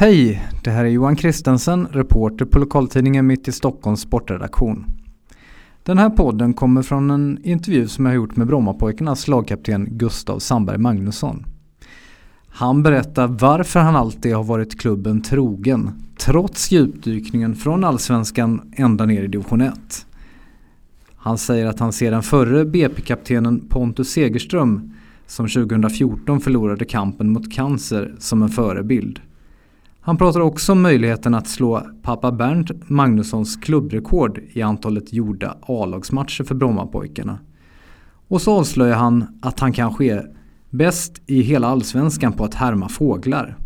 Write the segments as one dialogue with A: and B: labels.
A: Hej, det här är Johan Kristensen, reporter på lokaltidningen Mitt i Stockholms sportredaktion. Den här podden kommer från en intervju som jag har gjort med Brommapojkarnas lagkapten Gustav Sandberg Magnusson. Han berättar varför han alltid har varit klubben trogen, trots djupdykningen från allsvenskan ända ner i division 1. Han säger att han ser den förre BP-kaptenen Pontus Segerström som 2014 förlorade kampen mot cancer som en förebild. Han pratar också om möjligheten att slå pappa Bernt Magnussons klubbrekord i antalet gjorda A-lagsmatcher för Brommapojkarna. Och så avslöjar han att han kanske är bäst i hela allsvenskan på att härma fåglar.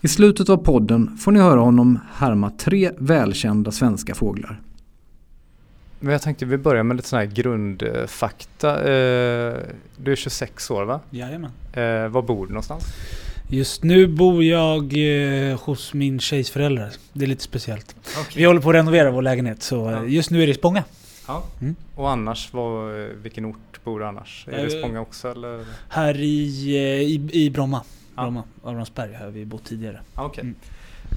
A: I slutet av podden får ni höra honom härma tre välkända svenska fåglar.
B: Men jag tänkte vi börjar med lite sån här grundfakta. Eh, du är 26 år va?
C: Jajamän.
B: Eh, var bor du någonstans?
C: Just nu bor jag eh, hos min tjejs föräldrar. Det är lite speciellt. Vi håller på att renovera vår lägenhet så
B: Ja.
C: just nu är det i Spånga.
B: Ja.
C: Mm.
B: Och annars, var, vilken ort bor du annars? Är det
C: Eh,
B: Spånga också eller?
C: Här i, eh, i, i Bromma.
B: Ja.
C: Bromma. Abrahamsberg har vi bott tidigare.
B: Ja, okej.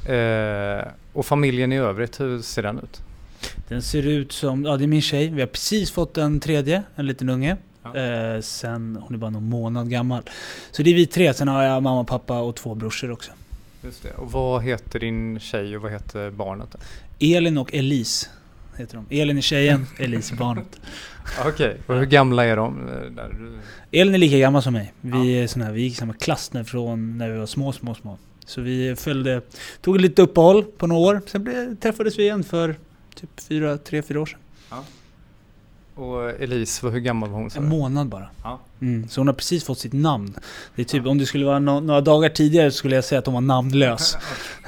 C: Mm.
B: Eh, och familjen i övrigt, hur ser den ut?
C: Den ser ut som, ja det är min tjej. Vi har precis fått en tredje, en liten unge.
B: Ja.
C: Eh, sen, hon är bara någon månad gammal. Så det är vi tre. Sen har jag mamma, pappa och två brorsor också.
B: Just det. Och vad heter din tjej och vad heter barnet?
C: Elin och Elise heter de. Elin är tjejen, Elise är barnet.
B: Okej, och hur gamla är de? eh.
C: Elin är lika gammal som mig. Vi, är såna här, vi gick i samma klass när, från när vi var små, små, små. Så vi följde, tog ett litet uppehåll på några år. Sen blev, träffades vi igen för typ fyra, tre, fyra år sedan.
B: Och Elise, hur gammal var hon?
C: En månad bara.
B: Ja.
C: Mm, så hon har precis fått sitt namn. Det är typ, om det skulle vara nå- några dagar tidigare skulle jag säga att hon var namnlös.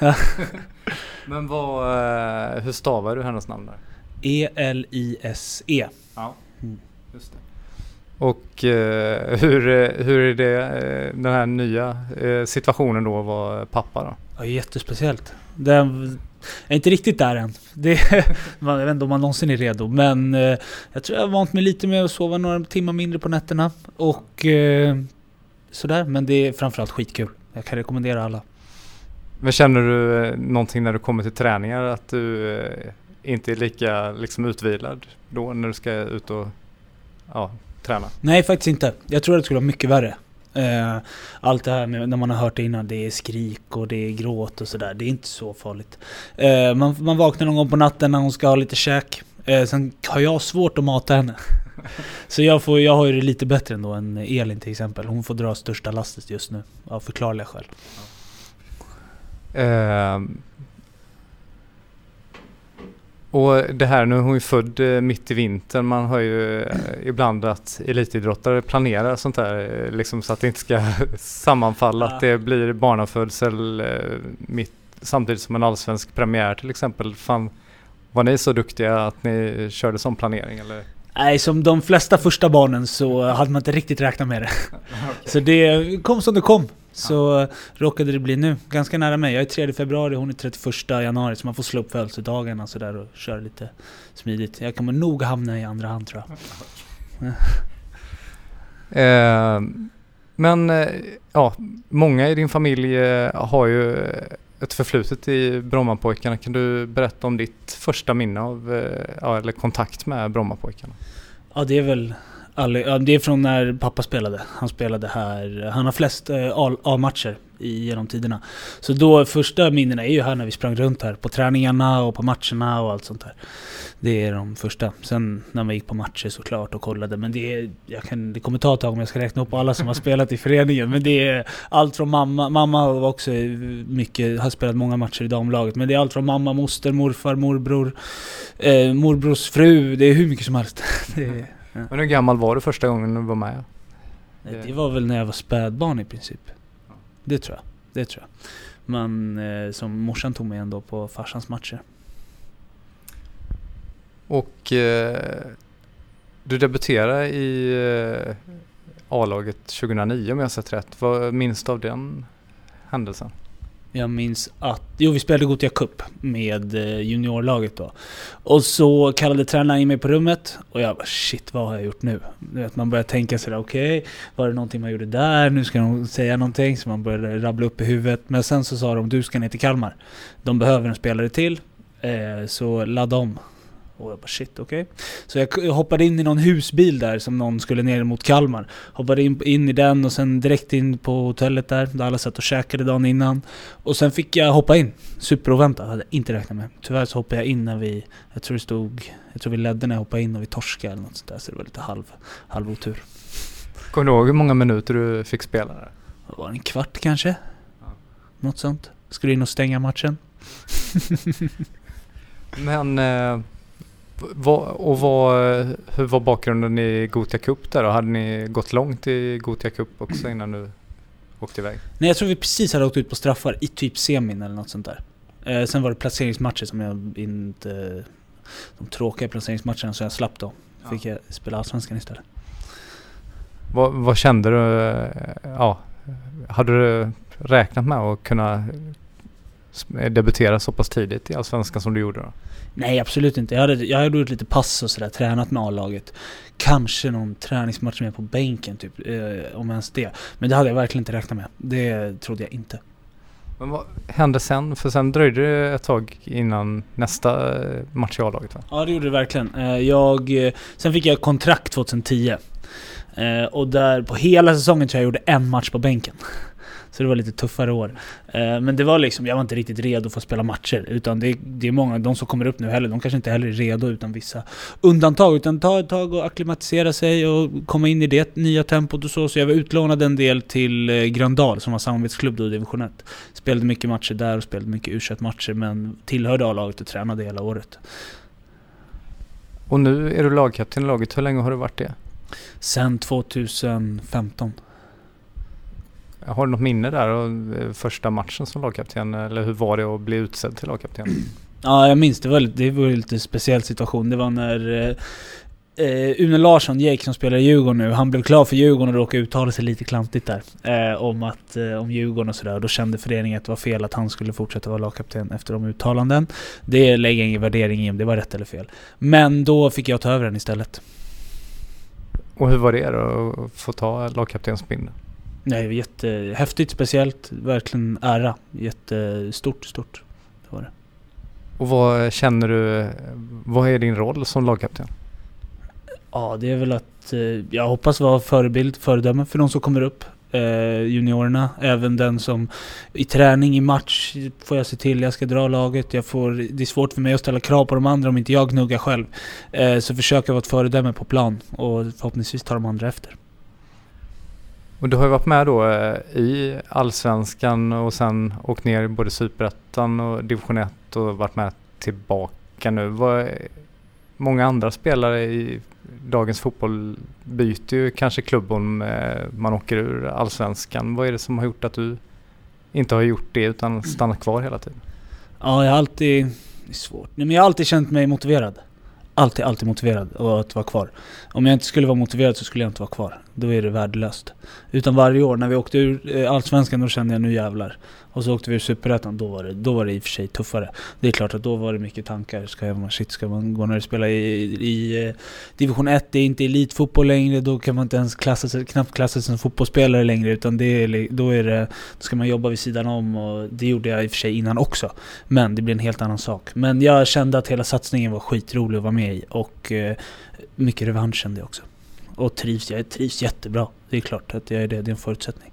B: Men vad, eh, hur stavar du hennes namn där?
C: E E-L-I-S-E.
B: Ja,
C: Mm.
B: just det. Och eh, hur, eh, hur är det, eh, den här nya eh, situationen då att vara pappa då?
C: Ja, jättespeciellt. Den är inte riktigt där än. Det, man, jag vet inte om man någonsin är redo. Men eh, jag tror jag har vant mig lite med att sova några timmar mindre på nätterna. Och eh, sådär. Men det är framförallt skitkul. Jag kan rekommendera alla.
B: Men känner du eh, någonting när du kommer till träningar att du inte är lika liksom utvilad då när du ska ut och ja, träna?
C: Nej, faktiskt inte. Jag tror att det skulle vara mycket värre. Eh, allt det här med, när man har hört det innan, det är skrik och det är gråt och sådär. Det är inte så farligt. Eh, man, man vaknar någon gång på natten när hon ska ha lite käk. Eh, sen har jag svårt att mata henne. Så jag, får, jag har ju det lite bättre ändå än Elin till exempel. Hon får dra största lastet just nu. Av förklarliga skäl.
B: Ehm. Och det här, nu är hon ju född eh, mitt i vintern. Man hör ju eh, ibland att elitidrottare planerar sånt där eh, liksom så att det inte ska sammanfalla.
C: Ja.
B: Att det blir barnafödsel mitt, samtidigt som en allsvensk premiär till exempel. Fan, var ni så duktiga att ni körde sån planering eller?
C: Nej, som de flesta första barnen så hade man inte riktigt räknat med det. Så det kom som det kom. Så råkade det bli nu. Ganska nära mig. Jag är 3 februari, hon är 31 januari. Så man får slå upp födelsedagarna sådär och köra lite smidigt. Jag kommer nog hamna i andra hand tror jag.
B: Eh, men eh, ja, många i din familj eh, har ju ett förflutet i Brommapojkarna. Kan du berätta om ditt första minne av, eh, ja, eller kontakt med Brommapojkarna?
C: Ja, det är väl... Det är från när pappa spelade. Han spelade här. Han har flest eh, A-matcher genom tiderna. Så då, första minnena är ju här när vi sprang runt här. På träningarna och på matcherna och allt sånt där. Det är de första. Sen när man gick på matcher såklart och kollade. Men det, är, jag kan, det kommer ta ett tag om jag ska räkna upp alla som har spelat i föreningen. Men det är allt från mamma. Mamma har också mycket, har spelat många matcher i damlaget. Men det är allt från mamma, moster, morfar, morbror. Eh, morbrors fru. Det är hur mycket som helst. Det är,
B: men hur gammal var du första gången du var med?
C: Nej, Det var väl när jag var spädbarn i princip. Det tror jag. Det tror jag. Men eh, som morsan tog mig ändå på farsans matcher.
B: Och eh, du debuterade i eh, A-laget 2009 om jag har sett rätt. Vad minns du av den händelsen?
C: Jag minns att... Jo, vi spelade Gothia Cup med eh, juniorlaget då. Och så kallade tränaren in mig på rummet och jag bara shit, vad har jag gjort nu? Du vet, man börjar tänka sådär, okej, okay, var det någonting man gjorde där? Nu ska de säga någonting, så man började rabbla upp i huvudet. Men sen så sa de, du ska ner till Kalmar. De behöver en spelare till, eh, så ladda om. Och jag bara shit, okej. Okay. Så jag hoppade in i någon husbil där som någon skulle ner mot Kalmar. Hoppade in, in i den och sen direkt in på hotellet där, där alla satt och käkade dagen innan. Och sen fick jag hoppa in. Superoväntat, hade jag inte räknat med. Tyvärr så hoppade jag in när vi, jag tror det stod, jag tror vi ledde när jag hoppade in och vi torskade eller något sånt där. Så det var lite halv, halv otur.
B: Kommer du ihåg hur många minuter du fick spela där?
C: Det var en kvart kanske? Ja. Något sånt. Skulle in och stänga matchen.
B: Men eh, och vad, hur var bakgrunden i Gotia Cup där då? Hade ni gått långt i Gotia Cup också innan du åkte iväg?
C: Nej, jag tror vi precis hade åkt ut på straffar i typ semin eller något sånt där. Eh, sen var det placeringsmatcher som jag inte... De tråkiga placeringsmatcherna som jag slapp då. Ja. Fick jag spela Allsvenskan istället.
B: Vad, vad kände du? Ja, hade du räknat med att kunna debutera så pass tidigt i Allsvenskan som du gjorde då?
C: Nej, absolut inte. Jag hade, jag hade gjort lite pass och sådär, tränat med A-laget. Kanske någon träningsmatch med på bänken, typ, eh, om ens det. Men det hade jag verkligen inte räknat med. Det trodde jag inte.
B: Men vad hände sen? För sen dröjde det ett tag innan nästa eh, match i A-laget va?
C: Ja, det gjorde det verkligen. Eh, jag, eh, sen fick jag kontrakt 2010. Och där på hela säsongen tror jag jag gjorde en match på bänken. Så det var lite tuffare år. Eh, men det var liksom, jag var inte riktigt redo för att spela matcher. Utan det, det är många, de som kommer upp nu heller, de kanske inte heller är redo utan vissa undantag. Utan ta ett tag och akklimatisera sig och komma in i det nya tempot och så. Så jag var utlånad en del till eh, Gröndal som var samarbetsklubb då i division 1. Spelade mycket matcher där och spelade mycket u matcher men tillhörde A-laget och tränade hela året.
B: Och nu är du lagkapten i laget. Hur länge har du varit det?
C: Sen 2015.
B: Har du något minne där av eh, första matchen som lagkapten? Eller hur var det att bli utsedd till lagkapten?
C: Ja, jag minns det. Var det var en lite speciell situation. Det var när eh, eh, Une Larsson, Jake som spelar i Djurgården nu, han blev klar för Djurgården och råkade uttala sig lite klantigt där. Eh, om, att, eh, om Djurgården och sådär. Då kände föreningen att det var fel att han skulle fortsätta vara lagkapten efter de uttalanden. Det lägger jag ingen värdering i om det var rätt eller fel. Men då fick jag ta över den istället.
B: Och hur var det då att få ta lagkaptensbindeln?
C: Nej, jättehäftigt, speciellt. Verkligen ära. Jättestort, stort. Det var det.
B: Och vad känner du, vad är din roll som lagkapten?
C: Ja, det är väl att eh, jag hoppas vara förebild, föredöme för de som kommer upp. Eh, juniorerna, även den som i träning, i match får jag se till, jag ska dra laget. Jag får, det är svårt för mig att ställa krav på de andra om inte jag gnuggar själv. Eh, så försöker vara ett föredöme på plan och förhoppningsvis tar de andra efter.
B: Och du har ju varit med då eh, i Allsvenskan och sen åkt ner i både Superettan och Division 1 och varit med tillbaka nu. Vad, många andra spelare i dagens fotboll byter ju kanske klubb om eh, man åker ur Allsvenskan. Vad är det som har gjort att du inte har gjort det utan stannat kvar hela tiden?
C: Ja, jag har alltid... Det är svårt. Nej, men jag har alltid känt mig motiverad alltid, alltid motiverad att vara kvar. Om jag inte skulle vara motiverad så skulle jag inte vara kvar. Då är det värdelöst. Utan varje år, när vi åkte ur eh, Allsvenskan, då kände jag nu jävlar. Och så åkte vi ur Superettan, då var, det, då var det i och för sig tuffare. Det är klart att då var det mycket tankar. Ska man, shit, ska man gå när du spelar i, i eh, Division 1, det är inte elitfotboll längre, då kan man inte ens klassa sig, knappt klassa sig som fotbollsspelare längre. Utan det är, då, är det, då ska man jobba vid sidan om och det gjorde jag i och för sig innan också. Men det blir en helt annan sak. Men jag kände att hela satsningen var skitrolig att vara med i och eh, mycket revansch kände jag också. Och trivs, jag trivs jättebra. Det är klart att jag är det, det är en förutsättning.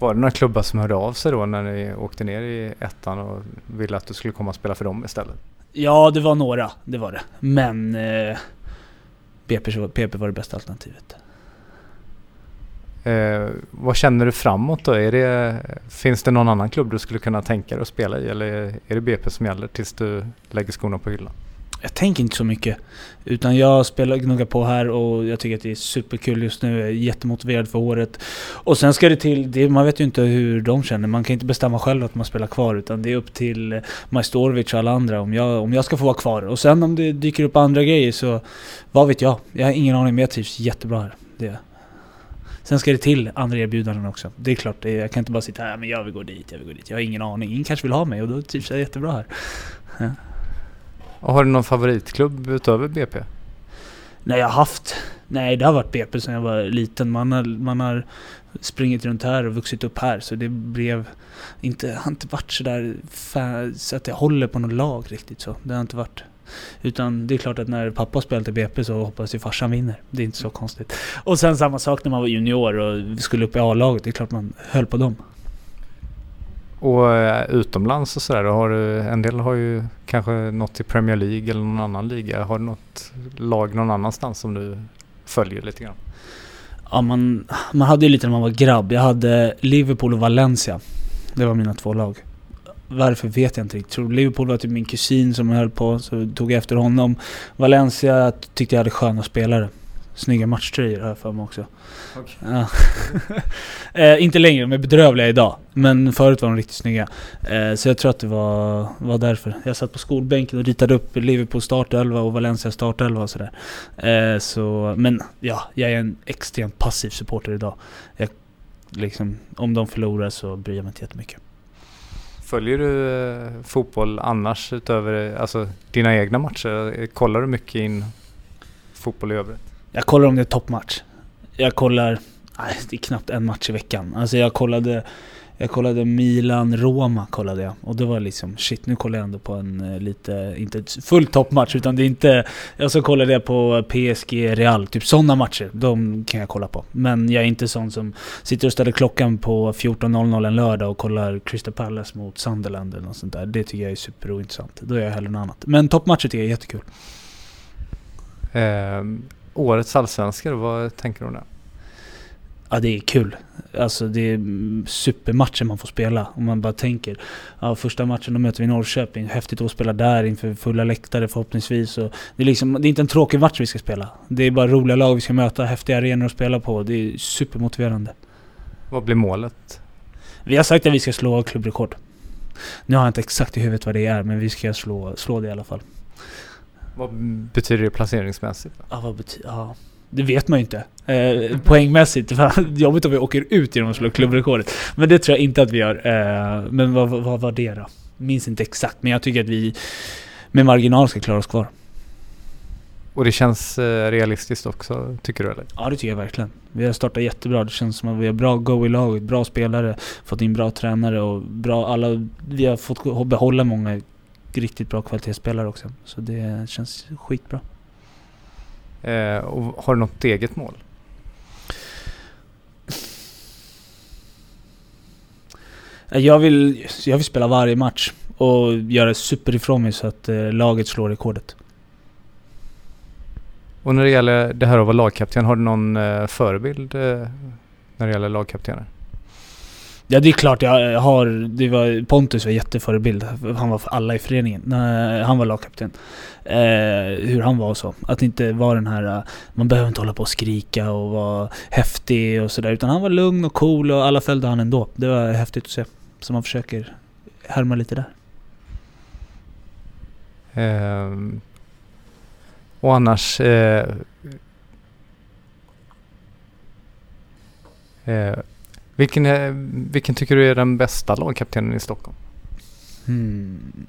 B: Var det några klubbar som hörde av sig då när ni åkte ner i ettan och ville att du skulle komma och spela för dem istället?
C: Ja, det var några. Det var det. Men eh, BP, PP var det bästa alternativet.
B: Eh, vad känner du framåt då? Är det, finns det någon annan klubb du skulle kunna tänka dig att spela i eller är det BP som gäller tills du lägger skorna på hyllan?
C: Jag tänker inte så mycket. Utan jag spelar, gnuggar på här och jag tycker att det är superkul just nu. Jag är jättemotiverad för året. Och sen ska det till, det, man vet ju inte hur de känner. Man kan inte bestämma själv att man spelar kvar. Utan det är upp till Majstorovic och alla andra om jag, om jag ska få vara kvar. Och sen om det dyker upp andra grejer så, vad vet jag? Jag har ingen aning men jag trivs jättebra här. Det Sen ska det till andra erbjudanden också. Det är klart, det är, jag kan inte bara sitta här men jag vill gå dit, jag vill gå dit. Jag har ingen aning. Ingen kanske vill ha mig och då trivs jag jättebra här. Ja.
B: Och har du någon favoritklubb utöver BP?
C: Nej, jag har haft... Nej, det har varit BP sedan jag var liten. Man har, man har sprungit runt här och vuxit upp här. Så det blev... Inte, har inte varit sådär så att jag håller på något lag riktigt så. Det har inte varit. Utan det är klart att när pappa spelade i BP så hoppas jag farsan vinner. Det är inte så konstigt. Och sen samma sak när man var junior och skulle upp i A-laget. Det är klart man höll på dem.
B: Och eh, utomlands och sådär, har du, en del har ju kanske nått i Premier League eller någon annan liga. Har du något lag någon annanstans som du följer lite grann?
C: Ja, man, man hade ju lite när man var grabb. Jag hade Liverpool och Valencia. Det var mina två lag. Varför vet jag inte riktigt. Tror Liverpool var typ min kusin som höll på, så tog jag efter honom. Valencia tyckte jag hade sköna spelare. Snygga matchtröjor har jag för mig också. Okay. Ja. eh, inte längre, de är bedrövliga idag. Men förut var de riktigt snygga. Eh, så jag tror att det var, var därför. Jag satt på skolbänken och ritade upp Liverpool startelva och Valencia startelva och sådär. Eh, så, men ja, jag är en extremt passiv supporter idag. Jag, liksom, om de förlorar så bryr jag mig inte jättemycket.
B: Följer du fotboll annars utöver alltså, dina egna matcher? Kollar du mycket in fotboll i övrigt?
C: Jag kollar om det är toppmatch. Jag kollar, nej det är knappt en match i veckan. Alltså jag kollade, jag kollade Milan-Roma kollade jag. Och det var liksom, shit nu kollar jag ändå på en eh, lite, inte full toppmatch utan det är inte... Jag så kollade jag på PSG-Real, typ sådana matcher. De kan jag kolla på. Men jag är inte sån som sitter och ställer klockan på 14.00 en lördag och kollar Crystal Palace mot Sunderland eller något sånt där. Det tycker jag är superointressant. Då gör jag hellre något annat. Men toppmatcher tycker jag är jättekul.
B: Um årets allsvenska, vad tänker du om det?
C: Ja, det är kul. Alltså det är supermatcher man får spela. Om man bara tänker. Ja, första matchen då möter vi Norrköping. Häftigt att spela där inför fulla läktare förhoppningsvis. Och det, är liksom, det är inte en tråkig match vi ska spela. Det är bara roliga lag vi ska möta, häftiga arenor att spela på. Det är supermotiverande.
B: Vad blir målet?
C: Vi har sagt att vi ska slå klubbrekord. Nu har jag inte exakt i huvudet vad det är, men vi ska slå, slå det i alla fall.
B: Vad betyder det placeringsmässigt?
C: Ja, vad betyder... Ja. Det vet man ju inte. Eh, poängmässigt. Jobbigt om vi åker ut genom att slå klubbrekordet. Men det tror jag inte att vi gör. Eh, men vad, vad var det då? Minns inte exakt, men jag tycker att vi med marginal ska klara oss kvar.
B: Och det känns eh, realistiskt också, tycker du eller?
C: Ja det tycker jag verkligen. Vi har startat jättebra. Det känns som att vi har bra go i laget, bra spelare, fått in bra tränare och bra alla... Vi har fått behålla många riktigt bra kvalitetsspelare också. Så det känns skitbra.
B: Eh, och har du något eget mål?
C: Jag vill, jag vill spela varje match och göra super ifrån mig så att eh, laget slår rekordet.
B: Och när det gäller det här att vara lagkapten, har du någon eh, förebild eh, när det gäller lagkaptener?
C: Ja det är klart jag har, det var, Pontus var jätteförebild. Han var för alla i föreningen. Han var lagkapten. Eh, hur han var och så. Att inte vara den här, man behöver inte hålla på och skrika och vara häftig och sådär. Utan han var lugn och cool och alla följde han ändå. Det var häftigt att se. Så man försöker härma lite där.
B: Eh, och annars eh, eh vilken, är, vilken tycker du är den bästa lagkaptenen i Stockholm? Hmm.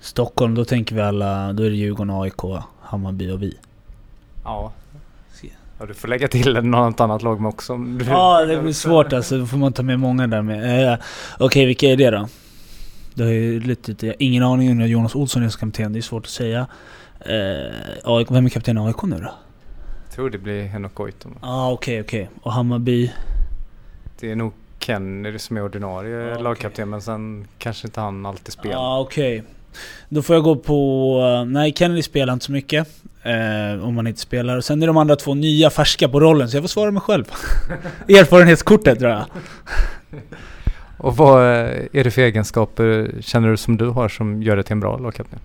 C: Stockholm, då tänker vi alla, då är det Djurgården, AIK, Hammarby och vi.
B: Ja. Ja, du får lägga till något annat lag med också.
C: Ja, det blir svårt alltså. Då får man ta med många där med. Eh, Okej, okay, vilka är det då? Det är lite, jag har ingen aning om Jonas Olsson är kapten. Det är svårt att säga. Eh, vem är kapten i AIK nu då?
B: Tror det blir Henok Goitom.
C: Ja ah, okej okay, okej. Okay. Och Hammarby?
B: Det är nog Kennedy som är ordinarie ah, lagkapten men sen kanske inte han alltid spelar.
C: Ja ah, okej. Okay. Då får jag gå på... Nej Kennedy spelar inte så mycket. Eh, om man inte spelar. Sen är de andra två nya färska på rollen så jag får svara mig själv. Erfarenhetskortet tror jag.
B: Och vad är det för egenskaper känner du som du har som gör dig till en bra lagkapten?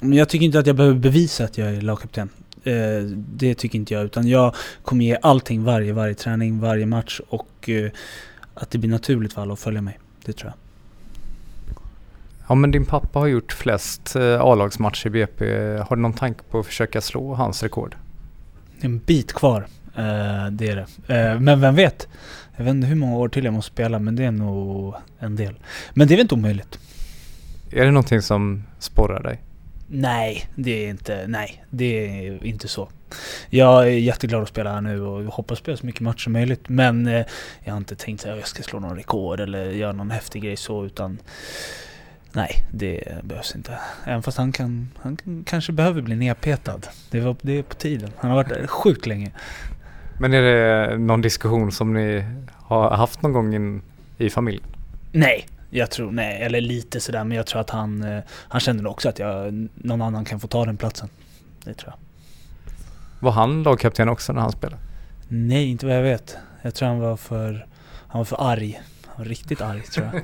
C: Jag tycker inte att jag behöver bevisa att jag är lagkapten. Eh, det tycker inte jag. Utan jag kommer ge allting varje, varje träning, varje match. Och eh, att det blir naturligt för alla att följa mig. Det tror jag.
B: Ja men din pappa har gjort flest eh, A-lagsmatcher i BP. Har du någon tanke på att försöka slå hans rekord?
C: Det är en bit kvar. Det är det. Men vem vet? Jag vet inte hur många år till jag måste spela men det är nog en del. Men det är väl inte omöjligt?
B: Är det någonting som sporrar dig?
C: Nej, det är inte, nej, det är inte så. Jag är jätteglad att spela här nu och hoppas spela så mycket matcher som möjligt. Men eh, jag har inte tänkt att jag ska slå någon rekord eller göra någon häftig grej så utan Nej, det behövs inte. Även fast han, kan, han kan, kanske behöver bli nedpetad. Det, var, det är på tiden. Han har varit där sjukt länge.
B: Men är det någon diskussion som ni har haft någon gång in, i familjen?
C: Nej, jag tror, nej, eller lite sådär men jag tror att han, eh, han kände nog också att jag, någon annan kan få ta den platsen. Det tror jag.
B: Var han lagkapten också när han spelade?
C: Nej, inte vad jag vet. Jag tror han var för, han var för arg. Han var riktigt arg tror jag.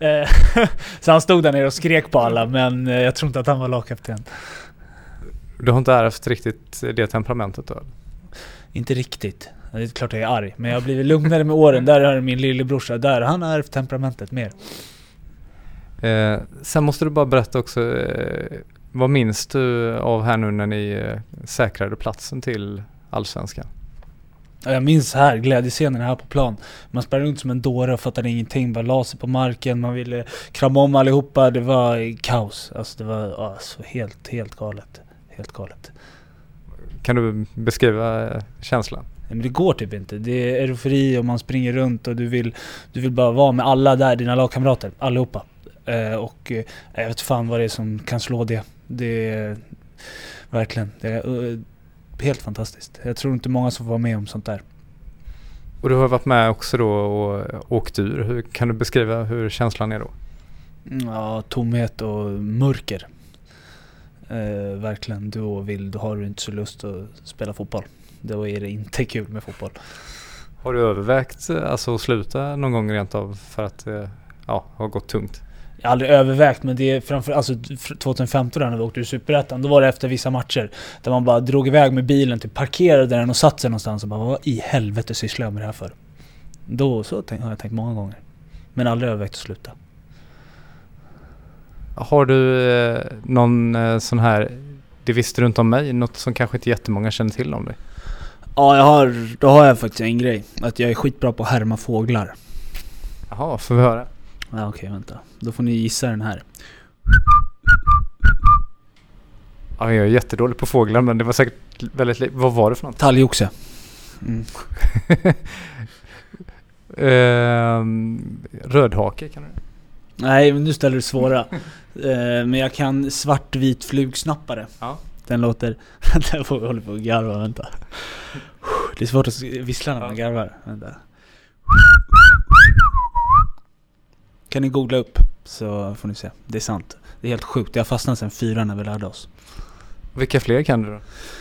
C: Eh, så han stod där nere och skrek på alla men eh, jag tror inte att han var lagkapten.
B: Du har inte ärvt riktigt det temperamentet då?
C: Inte riktigt. Det är klart jag är arg, men jag har blivit lugnare med åren. Där har min lillebrorsa, där han har ärvt temperamentet mer.
B: Eh, sen måste du bara berätta också, eh, vad minns du av här nu när ni eh, säkrade platsen till Allsvenskan?
C: Jag minns här, glädjescenen här på plan. Man sprang runt som en dåre och fattade ingenting. Bara la sig på marken, man ville krama om allihopa. Det var kaos. Alltså det var alltså, helt, helt galet. Helt galet.
B: Kan du beskriva eh, känslan?
C: Men det går typ inte. Det är eufori och man springer runt och du vill, du vill bara vara med alla där, dina lagkamrater. Allihopa. Eh, och eh, jag vet fan vad det är som kan slå det. Det är verkligen, det är uh, helt fantastiskt. Jag tror inte många som får vara med om sånt där.
B: Och du har varit med också då och åkt ur. Hur, kan du beskriva hur känslan är då?
C: Ja, tomhet och mörker. Eh, verkligen. Då, vill, då har du inte så lust att spela fotboll. Då är det inte kul med fotboll.
B: Har du övervägt alltså, att sluta någon gång rent av för att det ja, har gått tungt?
C: Jag har aldrig övervägt men det är framför alltså 2015 när vi åkte ur Superettan, då var det efter vissa matcher. Där man bara drog iväg med bilen, typ parkerade den och satt sig någonstans och bara vad i helvete sysslar jag med det här för? Då så har jag tänkt många gånger. Men aldrig övervägt att sluta.
B: Har du eh, någon eh, sån här, det visste du inte om mig, något som kanske inte jättemånga känner till om dig?
C: Ja, jag har, då har jag faktiskt en grej. Att jag är skitbra på att härma fåglar.
B: Jaha, får vi höra?
C: Ja, okej, vänta. Då får ni gissa den här.
B: Ja, jag är jättedålig på fåglar men det var säkert väldigt li- Vad var det för något?
C: Talgoxe. Mm.
B: Ehm, rödhake kan du?
C: Nej, men nu ställer du svåra. Eh, men jag kan svartvit flugsnappare.
B: Ja.
C: Den låter... Får vi hålla på och garva, vänta. Det är svårt att vissla när man garvar. Vänta. Kan ni googla upp så får ni se. Det är sant. Det är helt sjukt. Det har fastnat sen fyra när vi lärde oss.
B: Vilka fler kan du då?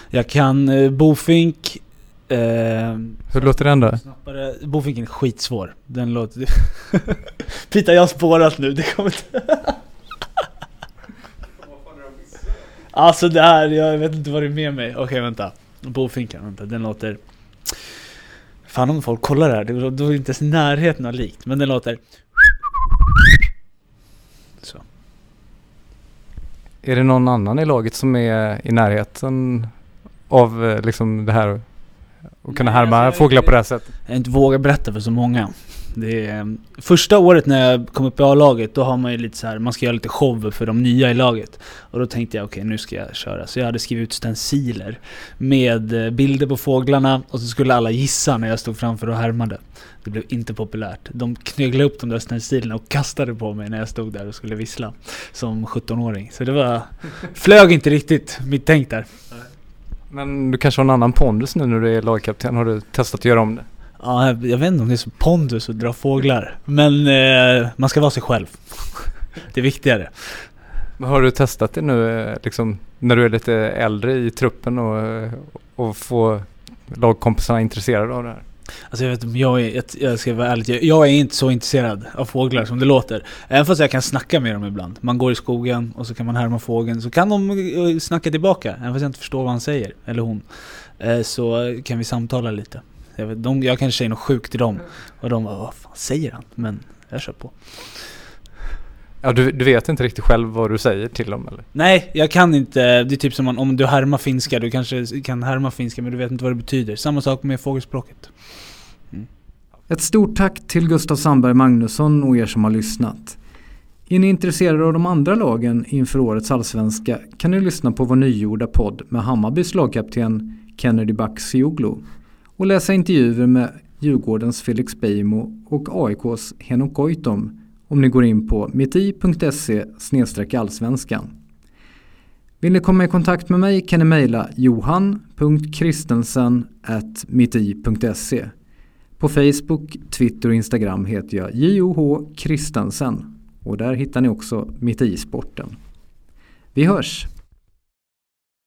C: Jag kan eh, bofink. Eh,
B: Hur låter den då?
C: snappare. Bofinken är skitsvår. Den låter... Pita, jag har spårat nu. Det kommer inte... Alltså det här, jag vet inte vad det är med mig. Okej vänta. Bofinken, vänta. Den låter... Fan om folk kollar det här, då då är det inte ens närheten av likt. Men den låter... Så.
B: Är det någon annan i laget som är i närheten av eh, liksom det här och kunna
C: Nej,
B: härma
C: alltså,
B: fåglar på det här sättet?
C: Jag inte vågar berätta för så många. Det är, första året när jag kom upp i A-laget, då har man ju lite så här, man ska göra lite show för de nya i laget. Och då tänkte jag okej, nu ska jag köra. Så jag hade skrivit ut stenciler med eh, bilder på fåglarna och så skulle alla gissa när jag stod framför och härmade. Det blev inte populärt. De knöglade upp de där stencilerna och kastade på mig när jag stod där och skulle vissla. Som 17-åring. Så det var... Flög inte riktigt mitt tänk där.
B: Men du kanske har en annan pondus nu när du är lagkapten? Har du testat att göra om det?
C: Ja, jag, vet inte om det är så pondus att dra fåglar. Men eh, man ska vara sig själv. Det är viktigare.
B: Har du testat det nu eh, liksom när du är lite äldre i truppen och, eh, och få lagkompisarna intresserade av det här?
C: Alltså jag vet jag, är, jag, ska vara ärlig, jag, är inte så intresserad av fåglar som det låter. Även fast jag kan snacka med dem ibland. Man går i skogen och så kan man härma fågeln, så kan de eh, snacka tillbaka. Även fast jag inte förstår vad han säger, eller hon. Så kan vi samtala lite. Jag, vet, de, jag kanske säger något sjukt till dem. Och de bara, vad fan säger han? Men jag kör på.
D: Ja, du, du vet inte riktigt själv vad du säger till dem eller?
C: Nej, jag kan inte. Det är typ som om, om du härmar finska, du kanske kan härma finska men du vet inte vad det betyder. Samma sak med fågelspråket.
B: Ett stort tack till Gustav Sandberg Magnusson och er som har lyssnat. Är ni intresserade av de andra lagen inför årets allsvenska kan ni lyssna på vår nygjorda podd med Hammarbys lagkapten Kennedy Bakcioglu och läsa intervjuer med Djurgårdens Felix Beijmo och AIKs Henok Goitom om ni går in på mitti.se allsvenskan. Vill ni komma i kontakt med mig kan ni mejla johan.kristensen.mitti.se På Facebook, Twitter och Instagram heter jag JOH Kristensen och där hittar ni också Mitt i sporten. Vi hörs!